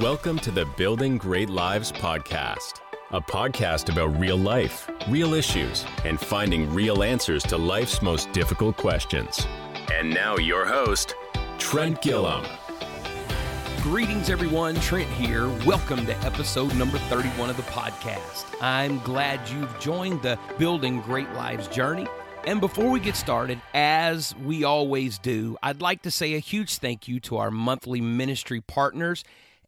Welcome to the Building Great Lives podcast, a podcast about real life, real issues, and finding real answers to life's most difficult questions. And now, your host, Trent Gilliam. Greetings, everyone. Trent here. Welcome to episode number 31 of the podcast. I'm glad you've joined the Building Great Lives journey. And before we get started, as we always do, I'd like to say a huge thank you to our monthly ministry partners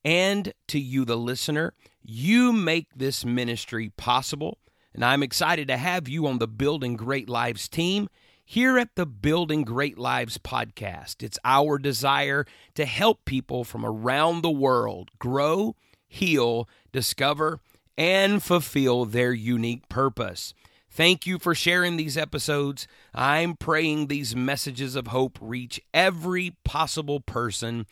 and to you, the listener. You make this ministry possible, and I'm excited to have you on the Building Great Lives team here at the Building Great Lives podcast. It's our desire to help people from around the world grow, heal, discover, and fulfill their unique purpose. Thank you for sharing these episodes. I'm praying these messages of hope reach every possible person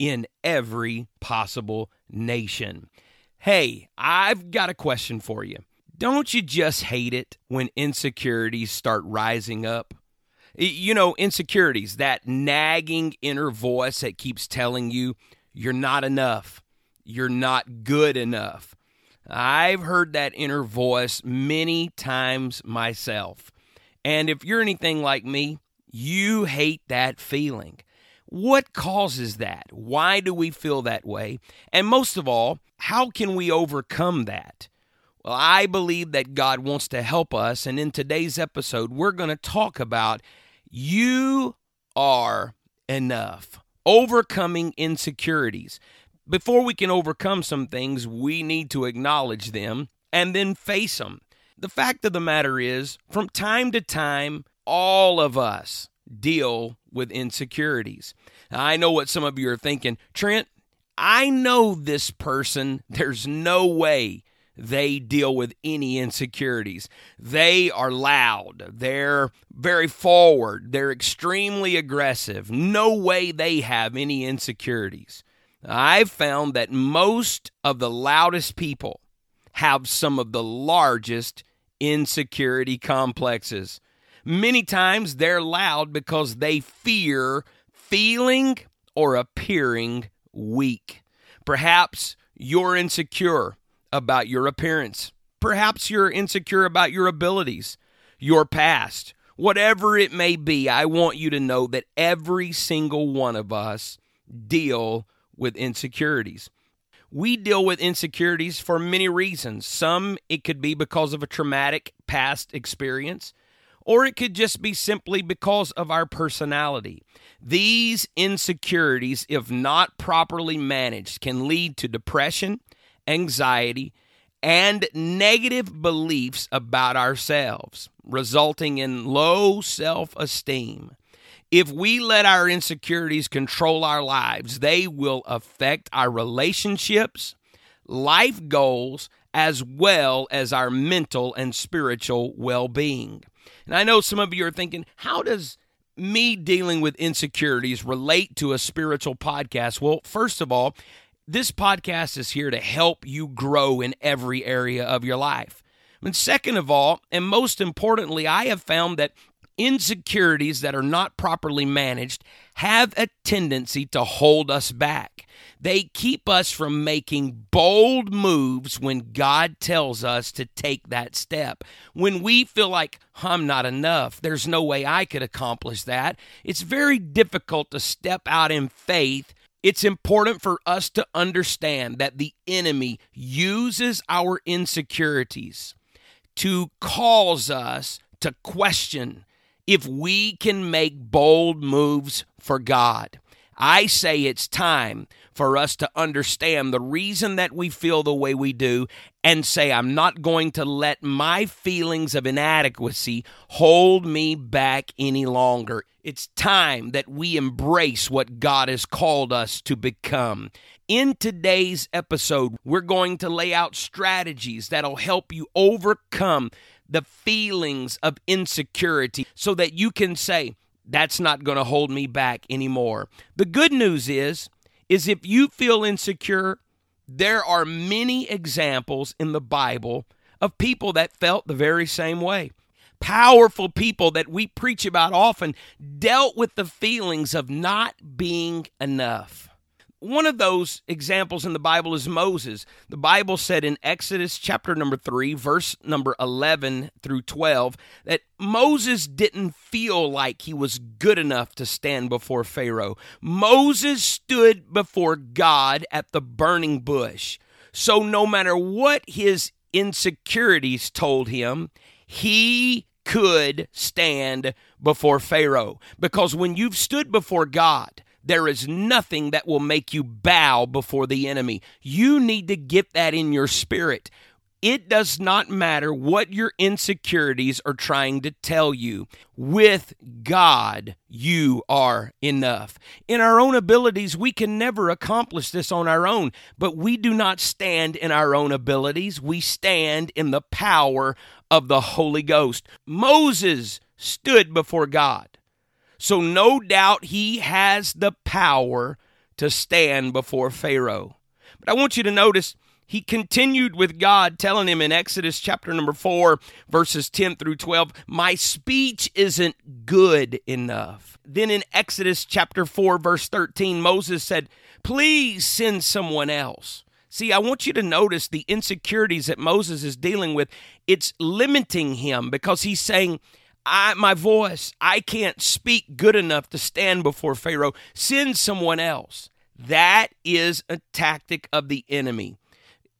in every possible nation. Hey, I've got a question for you. Don't you just hate it when insecurities start rising up? You know, insecurities, that nagging inner voice that keeps telling you you're not enough, you're not good enough, I've heard that inner voice many times myself. And if you're anything like me, you hate that feeling. What causes that? Why do we feel that way? And most of all, how can we overcome that? Well, I believe that God wants to help us. And in today's episode, we're going to talk about you are enough, overcoming insecurities before we can overcome some things, we need to acknowledge them and then face them. The fact of the matter is, from time to time, all of us deal with insecurities. I know what some of you are thinking. Trent, I know this person. There's no way they deal with any insecurities. They are loud. They're very forward. They're extremely aggressive. No way they have any insecurities. I've found that most of the loudest people have some of the largest insecurity complexes. Many times they're loud because they fear feeling or appearing weak. Perhaps you're insecure about your appearance. Perhaps you're insecure about your abilities, your past. Whatever it may be, I want you to know that every single one of us deal with insecurities. We deal with insecurities for many reasons. Some, it could be because of a traumatic past experience, or it could just be simply because of our personality. These insecurities, if not properly managed, can lead to depression, anxiety, and negative beliefs about ourselves, resulting in low self esteem. If we let our insecurities control our lives, they will affect our relationships, life goals, as well as our mental and spiritual well being. And I know some of you are thinking, how does me dealing with insecurities relate to a spiritual podcast? Well, first of all, this podcast is here to help you grow in every area of your life. And second of all, and most importantly, I have found that insecurities that are not properly managed have a tendency to hold us back. They keep us from making bold moves when God tells us to take that step. When we feel like, I'm not enough, there's no way I could accomplish that, it's very difficult to step out in faith. It's important for us to understand that the enemy uses our insecurities to cause us to question if we can make bold moves for God. I say it's time for us to understand the reason that we feel the way we do and say, I'm not going to let my feelings of inadequacy hold me back any longer. It's time that we embrace what God has called us to become. In today's episode, we're going to lay out strategies that'll help you overcome the feelings of insecurity so that you can say, that's not going to hold me back anymore. The good news is is if you feel insecure, there are many examples in the Bible of people that felt the very same way. Powerful people that we preach about often dealt with the feelings of not being enough. One of those examples in the Bible is Moses. The Bible said in Exodus chapter number 3, verse number 11 through 12, that Moses didn't feel like he was good enough to stand before Pharaoh. Moses stood before God at the burning bush. So no matter what his insecurities told him, he could stand before Pharaoh. Because when you've stood before God, there is nothing that will make you bow before the enemy. You need to get that in your spirit. It does not matter what your insecurities are trying to tell you. With God, you are enough. In our own abilities, we can never accomplish this on our own, but we do not stand in our own abilities. We stand in the power of the Holy Ghost. Moses stood before God. So, no doubt he has the power to stand before Pharaoh. But I want you to notice he continued with God, telling him in Exodus chapter number 4, verses 10 through 12, My speech isn't good enough. Then in Exodus chapter 4, verse 13, Moses said, Please send someone else. See, I want you to notice the insecurities that Moses is dealing with. It's limiting him because he's saying, I my voice, I can't speak good enough to stand before Pharaoh. Send someone else. That is a tactic of the enemy.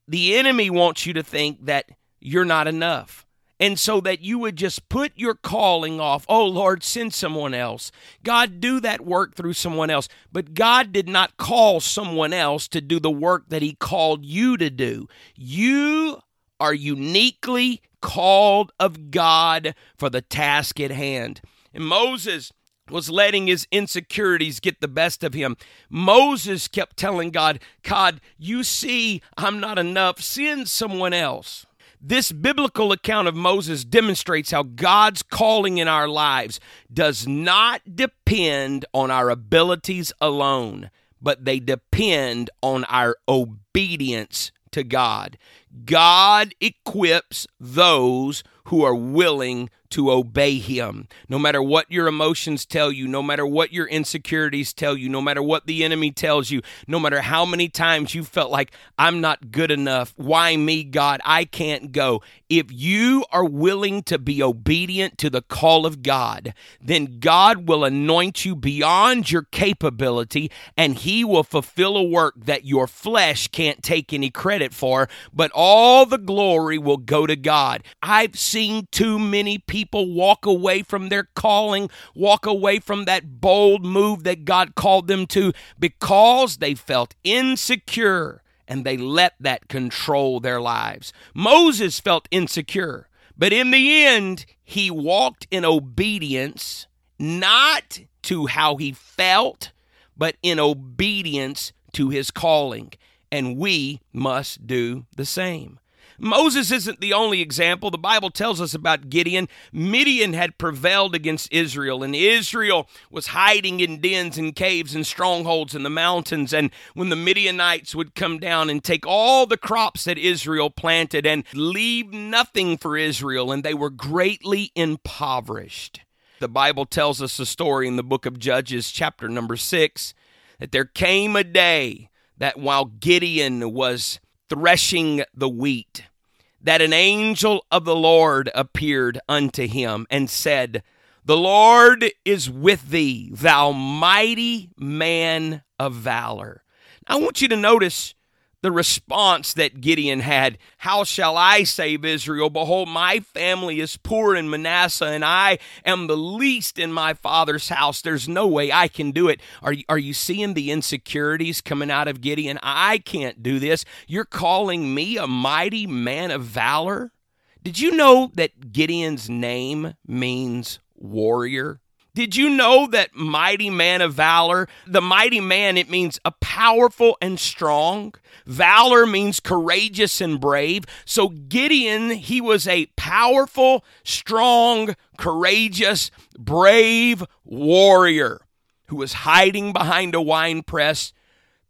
The enemy wants you to think that you're not enough. And so that you would just put your calling off. Oh, Lord, send someone else. God, do that work through someone else. But God did not call someone else to do the work that He called you to do. You are uniquely called of God for the task at hand. And Moses was letting his insecurities get the best of him. Moses kept telling God, God, you see, I'm not enough. Send someone else. This biblical account of Moses demonstrates how God's calling in our lives does not depend on our abilities alone, but they depend on our obedience to God. God equips those who are willing to obey him. No matter what your emotions tell you, no matter what your insecurities tell you, no matter what the enemy tells you, no matter how many times you felt like, I'm not good enough. Why me, God? I can't go. If you are willing to be obedient to the call of God, then God will anoint you beyond your capability and he will fulfill a work that your flesh can't take any credit for, but all the glory will go to God. I've seen too many people people walk away from their calling, walk away from that bold move that God called them to because they felt insecure and they let that control their lives. Moses felt insecure, but in the end, he walked in obedience, not to how he felt, but in obedience to his calling. And we must do the same. Moses isn't the only example. The Bible tells us about Gideon. Midian had prevailed against Israel, and Israel was hiding in dens and caves and strongholds in the mountains. And when the Midianites would come down and take all the crops that Israel planted and leave nothing for Israel, and they were greatly impoverished. The Bible tells us a story in the book of Judges, chapter number six, that there came a day that while Gideon was threshing the wheat, that an angel of the Lord appeared unto him and said, The Lord is with thee, thou mighty man of valor. I want you to notice the response that Gideon had How shall I save Israel? Behold, my family is poor in Manasseh, and I am the least in my father's house. There's no way I can do it. Are you, are you seeing the insecurities coming out of Gideon? I can't do this. You're calling me a mighty man of valor? Did you know that Gideon's name means warrior? Did you know that mighty man of valor? The mighty man, it means a powerful and strong. Valor means courageous and brave. So Gideon, he was a powerful, strong, courageous, brave warrior who was hiding behind a wine press,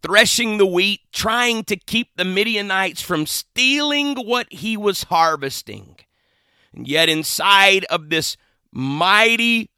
threshing the wheat, trying to keep the Midianites from stealing what he was harvesting. And yet, inside of this mighty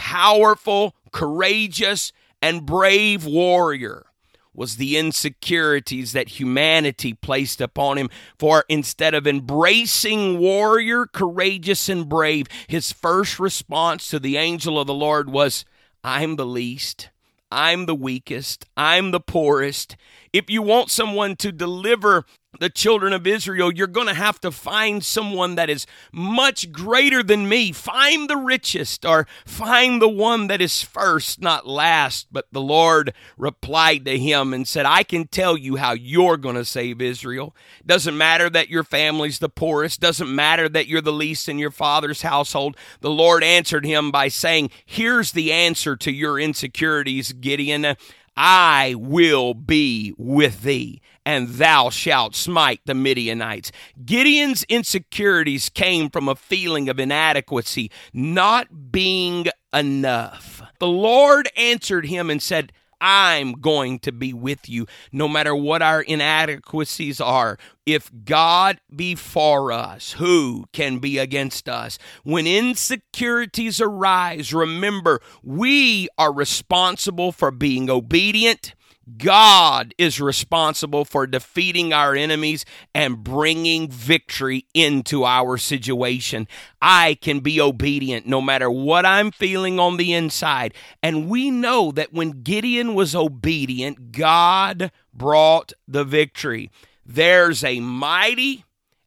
powerful, courageous, and brave warrior was the insecurities that humanity placed upon him. For instead of embracing warrior, courageous, and brave, his first response to the angel of the Lord was, I'm the least. I'm the weakest. I'm the poorest. If you want someone to deliver the children of Israel, you're going to have to find someone that is much greater than me. Find the richest or find the one that is first, not last. But the Lord replied to him and said, I can tell you how you're going to save Israel. Doesn't matter that your family's the poorest, doesn't matter that you're the least in your father's household. The Lord answered him by saying, Here's the answer to your insecurities, Gideon. I will be with thee, and thou shalt smite the Midianites. Gideon's insecurities came from a feeling of inadequacy, not being enough. The Lord answered him and said, I'm going to be with you no matter what our inadequacies are. If God be for us, who can be against us? When insecurities arise, remember we are responsible for being obedient God is responsible for defeating our enemies and bringing victory into our situation. I can be obedient no matter what I'm feeling on the inside. And we know that when Gideon was obedient, God brought the victory. There's a mighty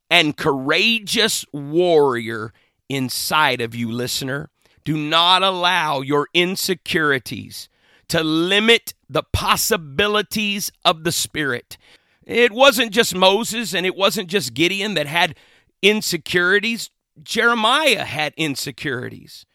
and courageous warrior inside of you, listener. Do not allow your insecurities to limit the possibilities of the Spirit. It wasn't just Moses and it wasn't just Gideon that had insecurities. Jeremiah had insecurities.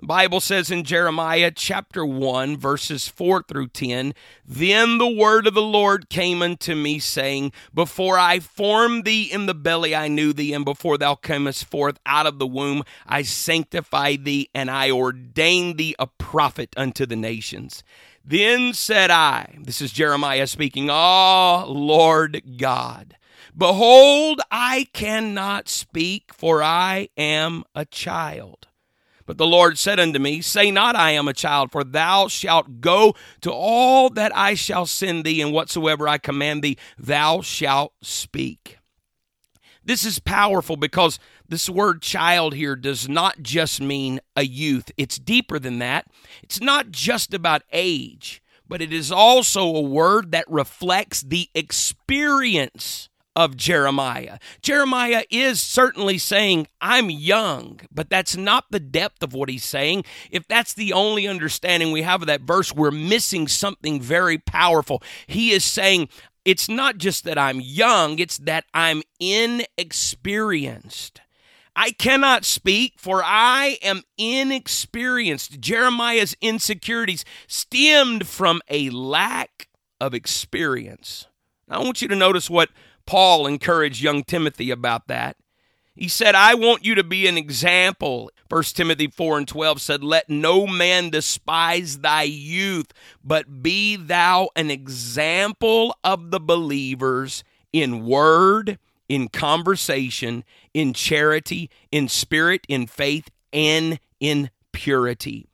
The Bible says in Jeremiah chapter 1, verses 4 through 10 Then the word of the Lord came unto me, saying, Before I formed thee in the belly, I knew thee, and before thou camest forth out of the womb, I sanctified thee, and I ordained thee a prophet unto the nations. Then said I, this is Jeremiah speaking, Ah, Lord God, behold, I cannot speak, for I am a child. But the Lord said unto me, Say not, I am a child, for thou shalt go to all that I shall send thee, and whatsoever I command thee, thou shalt speak. This is powerful because this word child here does not just mean a youth, it's deeper than that. It's not just about age, but it is also a word that reflects the experience of Jeremiah. Jeremiah is certainly saying, I'm young, but that's not the depth of what he's saying. If that's the only understanding we have of that verse, we're missing something very powerful. He is saying, it's not just that I'm young, it's that I'm inexperienced. I cannot speak, for I am inexperienced. Jeremiah's insecurities stemmed from a lack of experience. Now, I want you to notice what Paul encouraged young Timothy about that. He said, I want you to be an example. 1 Timothy 4 and 12 said, Let no man despise thy youth, but be thou an example of the believers in word, in conversation, in charity, in spirit, in faith, and in purity.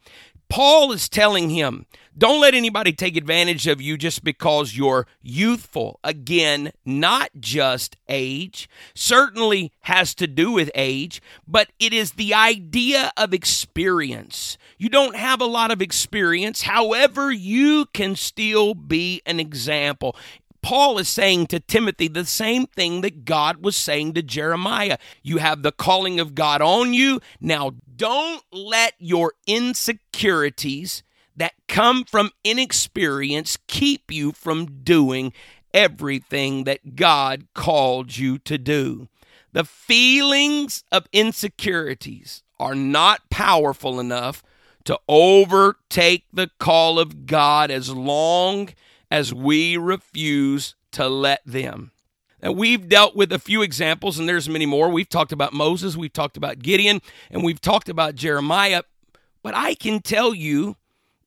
Paul is telling him, don't let anybody take advantage of you just because you're youthful. Again, not just age, certainly has to do with age, but it is the idea of experience. You don't have a lot of experience, however, you can still be an example. Paul is saying to Timothy the same thing that God was saying to Jeremiah. You have the calling of God on you. Now, don't let your insecurities that come from inexperience keep you from doing everything that God called you to do. The feelings of insecurities are not powerful enough to overtake the call of God as long as we refuse to let them. Now, we've dealt with a few examples, and there's many more. We've talked about Moses, we've talked about Gideon, and we've talked about Jeremiah. But I can tell you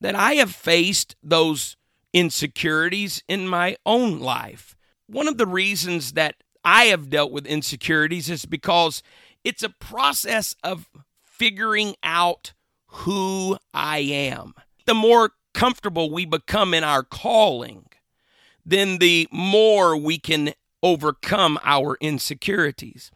that I have faced those insecurities in my own life. One of the reasons that I have dealt with insecurities is because it's a process of figuring out who I am. The more comfortable we become in our calling, then the more we can overcome our insecurities.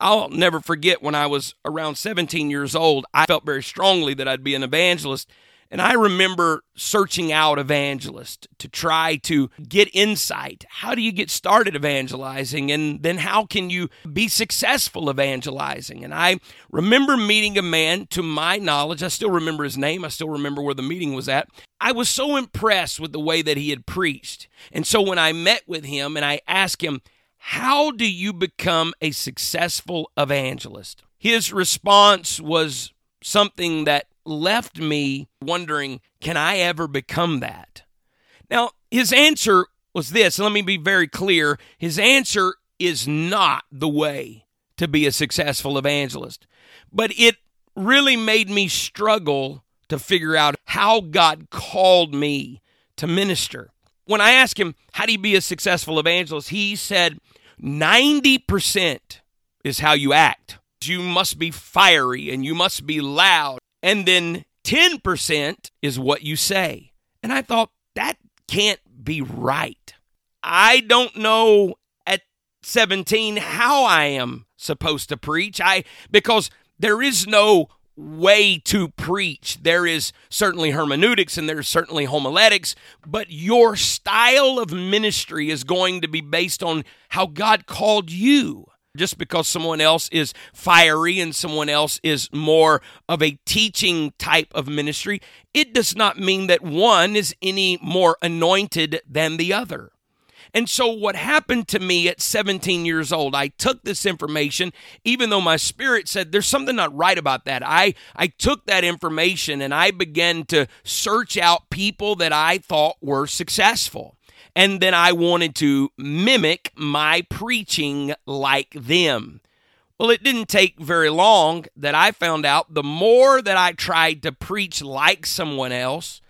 I'll never forget when I was around 17 years old, I felt very strongly that I'd be an evangelist. And I remember searching out evangelists to try to get insight. How do you get started evangelizing? And then how can you be successful evangelizing? And I remember meeting a man, to my knowledge, I still remember his name, I still remember where the meeting was at. I was so impressed with the way that he had preached. And so when I met with him and I asked him, How do you become a successful evangelist? His response was something that left me wondering, can I ever become that? Now, his answer was this. Let me be very clear. His answer is not the way to be a successful evangelist, but it really made me struggle to figure out how God called me to minister. When I asked him, How do you be a successful evangelist? he said, 90% is how you act. You must be fiery and you must be loud and then 10% is what you say. And I thought, that can't be right. I don't know at 17 how I am supposed to preach. I because there is no way to preach. There is certainly hermeneutics and there's certainly homiletics, but your style of ministry is going to be based on how God called you. Just because someone else is fiery and someone else is more of a teaching type of ministry, it does not mean that one is any more anointed than the other. And so, what happened to me at 17 years old, I took this information, even though my spirit said there's something not right about that. I, I took that information and I began to search out people that I thought were successful and then I wanted to mimic my preaching like them. Well, it didn't take very long that I found out the more that I tried to preach like someone else,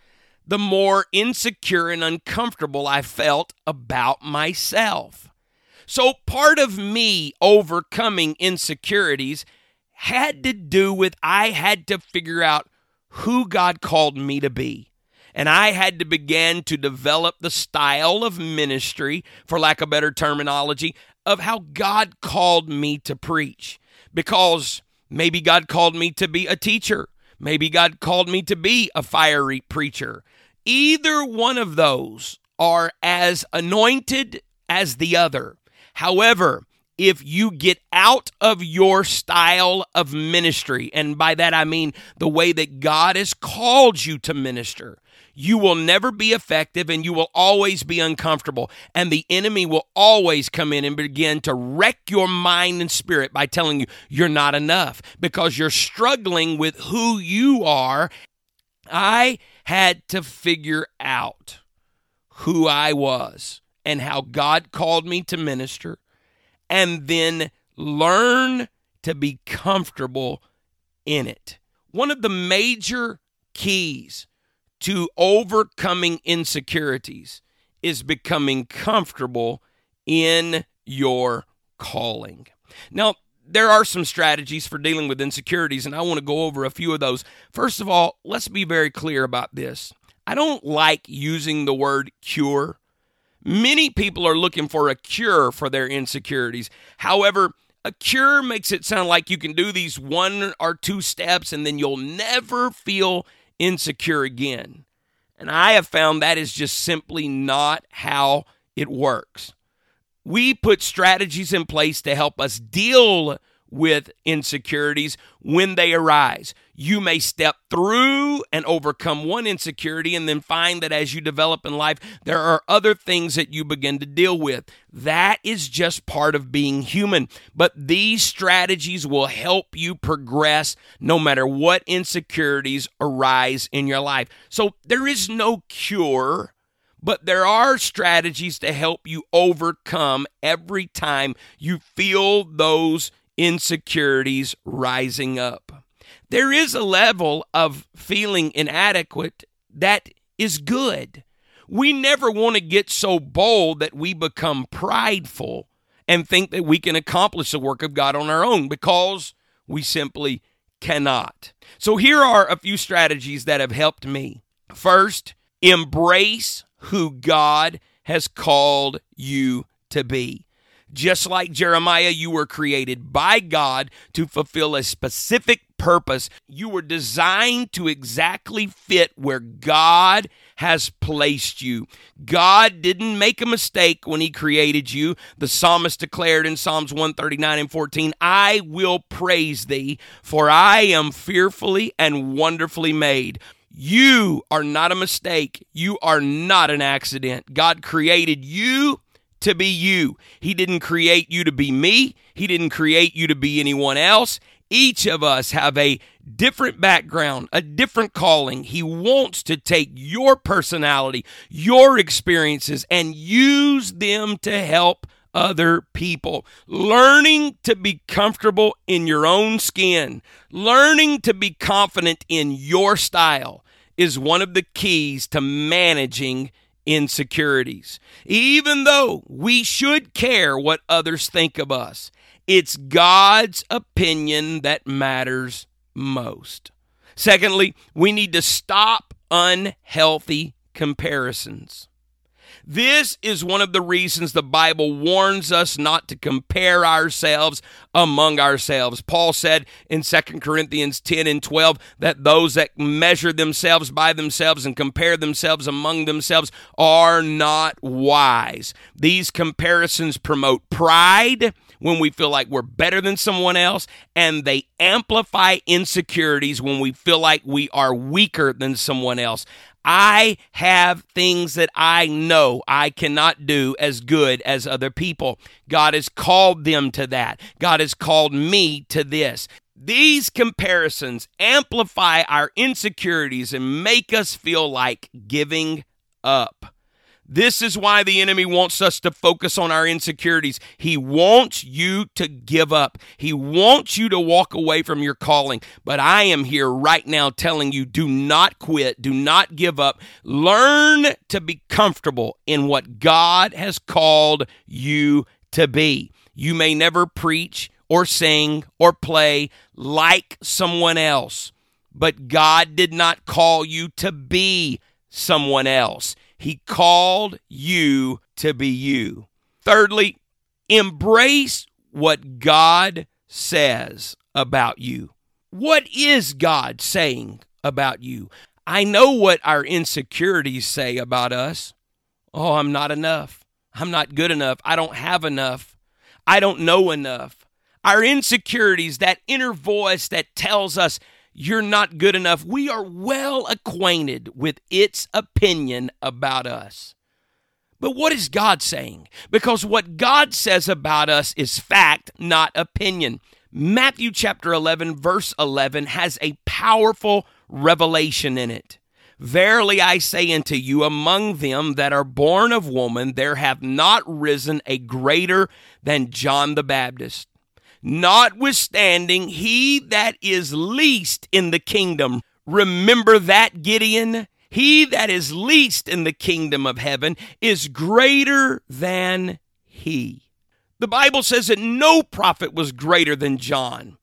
the more insecure and uncomfortable I felt about myself. So, part of me overcoming insecurities had to do with I had to figure out who God called me to be and I had to begin to develop the style of ministry, for lack of better terminology, of how God called me to preach. Because maybe God called me to be a teacher, maybe God called me to be a fiery preacher. Either one of those are as anointed as the other. However, if you get out of your style of ministry, and by that I mean the way that God has called you to minister, you will never be effective and you will always be uncomfortable. And the enemy will always come in and begin to wreck your mind and spirit by telling you you're not enough because you're struggling with who you are. I had to figure out who I was and how God called me to minister, and then learn to be comfortable in it. One of the major keys to overcoming insecurities is becoming comfortable in your calling. Now, there are some strategies for dealing with insecurities, and I want to go over a few of those. First of all, let's be very clear about this. I don't like using the word cure. Many people are looking for a cure for their insecurities. However, a cure makes it sound like you can do these one or two steps and then you'll never feel insecure again. And I have found that is just simply not how it works. We put strategies in place to help us deal with insecurities when they arise. You may step through and overcome one insecurity and then find that as you develop in life, there are other things that you begin to deal with. That is just part of being human. But these strategies will help you progress no matter what insecurities arise in your life. So there is no cure but there are strategies to help you overcome every time you feel those insecurities rising up. There is a level of feeling inadequate that is good. We never want to get so bold that we become prideful and think that we can accomplish the work of God on our own because we simply cannot. So, here are a few strategies that have helped me. First, embrace who God has called you to be. Just like Jeremiah, you were created by God to fulfill a specific purpose. You were designed to exactly fit where God has placed you. God didn't make a mistake when He created you. The psalmist declared in Psalms 139 and 14, I will praise Thee, for I am fearfully and wonderfully made. You are not a mistake. You are not an accident. God created you to be you. He didn't create you to be me. He didn't create you to be anyone else. Each of us have a different background, a different calling. He wants to take your personality, your experiences, and use them to help other people. Learning to be comfortable in your own skin, learning to be confident in your style is one of the keys to managing insecurities. Even though we should care what others think of us, it's God's opinion that matters most. Secondly, we need to stop unhealthy comparisons. This is one of the reasons the Bible warns us not to compare ourselves among ourselves. Paul said in 2 Corinthians 10 and 12 that those that measure themselves by themselves and compare themselves among themselves are not wise. These comparisons promote pride when we feel like we're better than someone else, and they amplify insecurities when we feel like we are weaker than someone else. I have things that I know I cannot do as good as other people. God has called them to that. God has called me to this. These comparisons amplify our insecurities and make us feel like giving up. This is why the enemy wants us to focus on our insecurities. He wants you to give up. He wants you to walk away from your calling. But I am here right now telling you do not quit, do not give up. Learn to be comfortable in what God has called you to be. You may never preach or sing or play like someone else, but God did not call you to be someone else. He called you to be you. Thirdly, embrace what God says about you. What is God saying about you? I know what our insecurities say about us. Oh, I'm not enough. I'm not good enough. I don't have enough. I don't know enough. Our insecurities, that inner voice that tells us you're not good enough. We are well acquainted with its opinion about us. But what is God saying? Because what God says about us is fact, not opinion. Matthew chapter 11, verse 11 has a powerful revelation in it. Verily I say unto you, among them that are born of woman, there have not risen a greater than John the Baptist. Notwithstanding, he that is least in the kingdom, remember that, Gideon? He that is least in the kingdom of heaven is greater than he. The Bible says that no prophet was greater than John.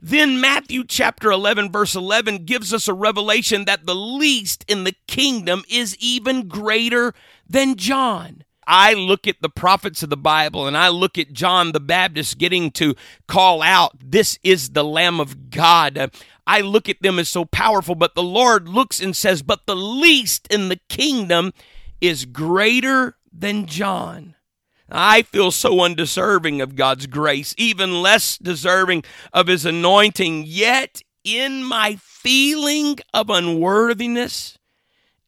Then Matthew chapter 11, verse 11 gives us a revelation that the least in the kingdom is even greater than John. I look at the prophets of the Bible and I look at John the Baptist getting to call out, This is the Lamb of God. I look at them as so powerful, but the Lord looks and says, But the least in the kingdom is greater than John. I feel so undeserving of God's grace, even less deserving of His anointing, yet in my feeling of unworthiness,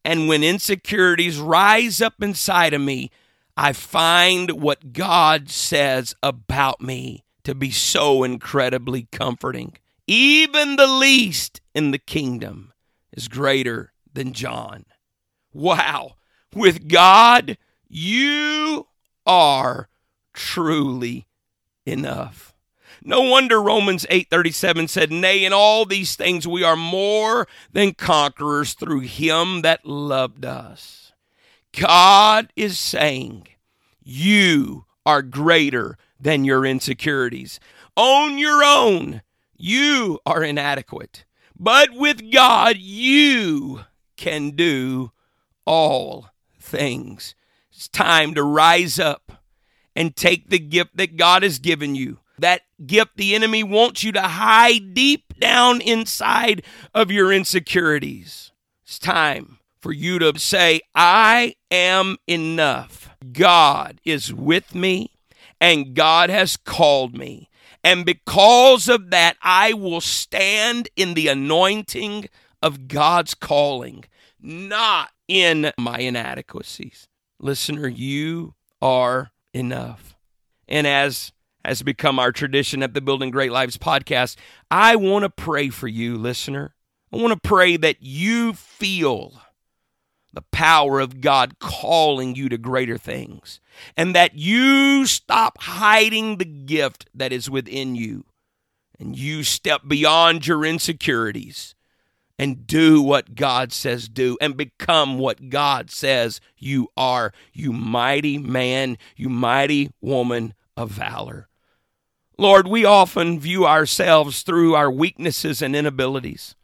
and when insecurities rise up inside of me, I find what God says about me to be so incredibly comforting. Even the least in the kingdom is greater than John. Wow. With God, you are truly enough. No wonder Romans 8:37 said, "Nay, in all these things we are more than conquerors through him that loved us." God is saying, You are greater than your insecurities. On your own, you are inadequate. But with God, you can do all things. It's time to rise up and take the gift that God has given you. That gift the enemy wants you to hide deep down inside of your insecurities. It's time for you to say, I am enough. God is with me and God has called me. And because of that, I will stand in the anointing of God's calling, not in my inadequacies. Listener, you are enough. And as has become our tradition at the Building Great Lives podcast, I want to pray for you, listener. I want to pray that you feel the power of God calling you to greater things, and that you stop hiding the gift that is within you, and you step beyond your insecurities and do what God says do and become what God says you are, you mighty man, you mighty woman of valor. Lord, we often view ourselves through our weaknesses and inabilities.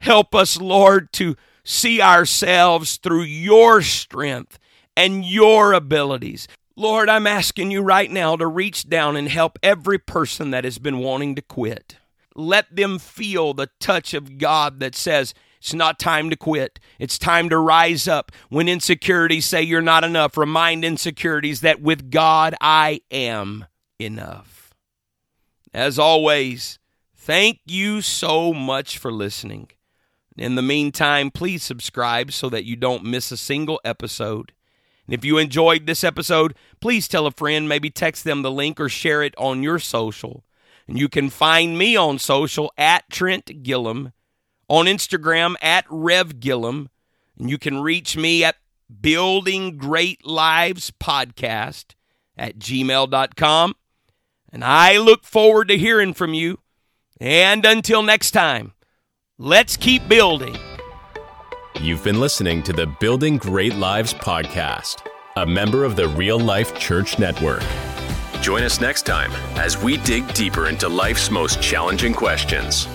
Help us, Lord, to see ourselves through your strength and your abilities. Lord, I'm asking you right now to reach down and help every person that has been wanting to quit. Let them feel the touch of God that says, it's not time to quit. It's time to rise up. When insecurities say you're not enough, remind insecurities that with God, I am enough. As always, thank you so much for listening. In the meantime, please subscribe so that you don't miss a single episode. And if you enjoyed this episode, please tell a friend, maybe text them the link or share it on your social. And you can find me on social at Trent Gilliam, on Instagram at Rev Gilliam, and you can reach me at Building Great Lives Podcast at gmail.com. And I look forward to hearing from you. And until next time, let's keep building. You've been listening to the Building Great Lives podcast, a member of the Real Life Church Network. Join us next time as we dig deeper into life's most challenging questions.